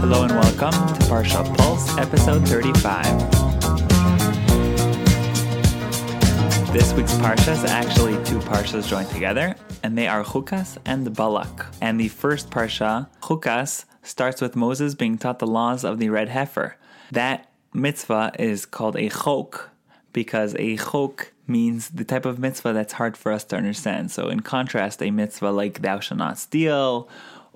Hello and welcome to Parsha Pulse, episode 35. This week's Parsha is actually two Parshas joined together, and they are Chukas and Balak. And the first Parsha, Chukas, starts with Moses being taught the laws of the red heifer. That mitzvah is called a chok because a chok means the type of mitzvah that's hard for us to understand. So, in contrast, a mitzvah like thou shalt not steal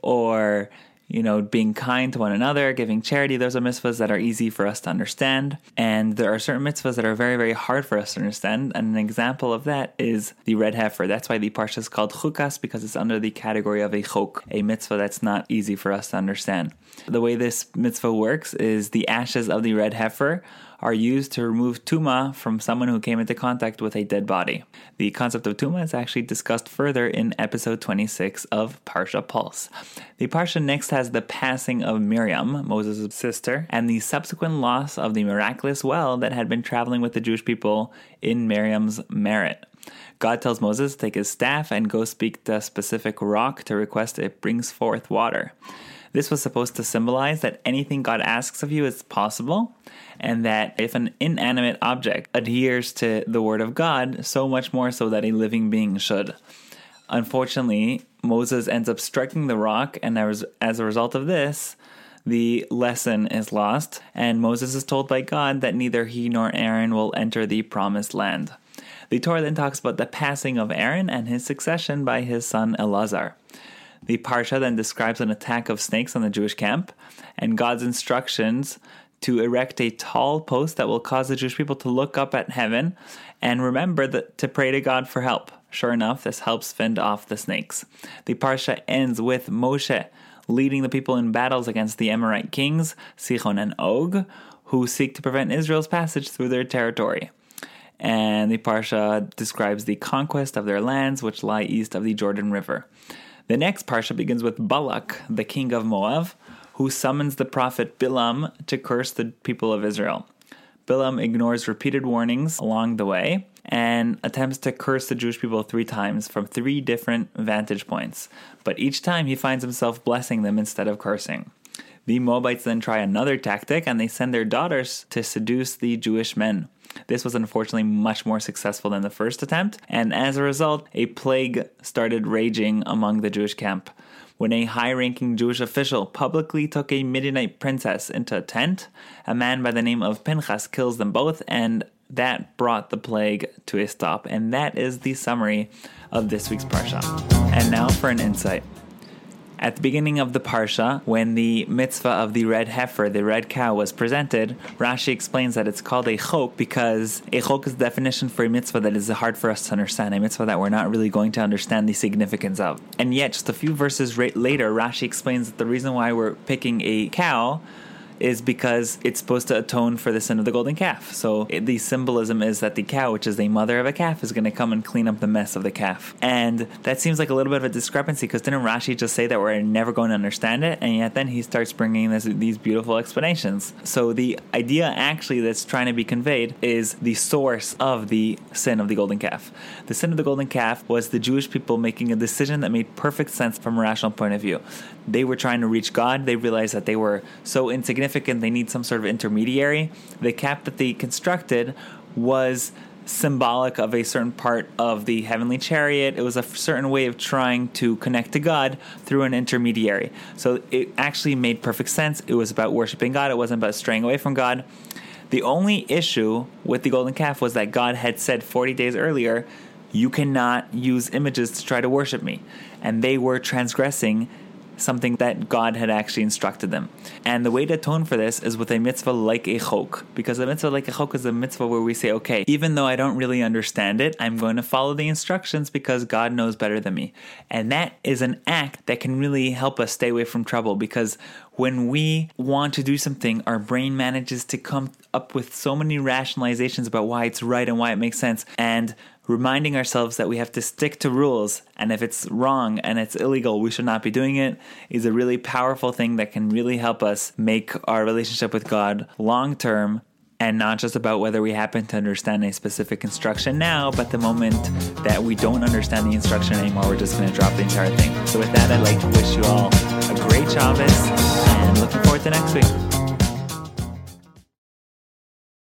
or you know, being kind to one another, giving charity, those are mitzvahs that are easy for us to understand. And there are certain mitzvahs that are very, very hard for us to understand. And an example of that is the red heifer. That's why the parsha is called chukas, because it's under the category of a chok, a mitzvah that's not easy for us to understand. The way this mitzvah works is the ashes of the red heifer are used to remove tuma from someone who came into contact with a dead body. The concept of tuma is actually discussed further in episode 26 of Parsha Pulse. The Parsha next has the passing of Miriam, Moses' sister, and the subsequent loss of the miraculous well that had been traveling with the Jewish people in Miriam's merit. God tells Moses to take his staff and go speak to a specific rock to request it brings forth water. This was supposed to symbolize that anything God asks of you is possible, and that if an inanimate object adheres to the Word of God, so much more so that a living being should. Unfortunately, Moses ends up striking the rock, and as a result of this, the lesson is lost, and Moses is told by God that neither he nor Aaron will enter the promised land. The Torah then talks about the passing of Aaron and his succession by his son Elazar. The Parsha then describes an attack of snakes on the Jewish camp and God's instructions to erect a tall post that will cause the Jewish people to look up at heaven and remember that, to pray to God for help. Sure enough, this helps fend off the snakes. The Parsha ends with Moshe leading the people in battles against the Amorite kings, Sichon and Og, who seek to prevent Israel's passage through their territory. And the Parsha describes the conquest of their lands, which lie east of the Jordan River. The next parsha begins with Balak, the king of Moab, who summons the prophet Bilam to curse the people of Israel. Bilam ignores repeated warnings along the way and attempts to curse the Jewish people three times from three different vantage points, but each time he finds himself blessing them instead of cursing. The Moabites then try another tactic and they send their daughters to seduce the Jewish men. This was unfortunately much more successful than the first attempt, and as a result, a plague started raging among the Jewish camp. When a high ranking Jewish official publicly took a Midianite princess into a tent, a man by the name of Pinchas kills them both, and that brought the plague to a stop. And that is the summary of this week's Parsha. And now for an insight. At the beginning of the Parsha, when the mitzvah of the red heifer, the red cow, was presented, Rashi explains that it's called a chok because a chok is the definition for a mitzvah that is hard for us to understand, a mitzvah that we're not really going to understand the significance of. And yet, just a few verses later, Rashi explains that the reason why we're picking a cow is because it's supposed to atone for the sin of the golden calf. So it, the symbolism is that the cow, which is the mother of a calf, is going to come and clean up the mess of the calf. And that seems like a little bit of a discrepancy because didn't Rashi just say that we're never going to understand it? And yet then he starts bringing this, these beautiful explanations. So the idea actually that's trying to be conveyed is the source of the sin of the golden calf. The sin of the golden calf was the Jewish people making a decision that made perfect sense from a rational point of view. They were trying to reach God. They realized that they were so insignificant they need some sort of intermediary. The cap that they constructed was symbolic of a certain part of the heavenly chariot. It was a certain way of trying to connect to God through an intermediary. So it actually made perfect sense. It was about worshiping God, it wasn't about straying away from God. The only issue with the golden calf was that God had said 40 days earlier, You cannot use images to try to worship me. And they were transgressing something that God had actually instructed them. And the way to atone for this is with a mitzvah like a chok, because a mitzvah like a chok is a mitzvah where we say, okay, even though I don't really understand it, I'm going to follow the instructions because God knows better than me. And that is an act that can really help us stay away from trouble because when we want to do something, our brain manages to come up with so many rationalizations about why it's right and why it makes sense. And reminding ourselves that we have to stick to rules and if it's wrong and it's illegal we should not be doing it is a really powerful thing that can really help us make our relationship with God long term and not just about whether we happen to understand a specific instruction now, but the moment that we don't understand the instruction anymore, we're just going to drop the entire thing. So, with that, I'd like to wish you all a great Shabbos and looking forward forward to next week.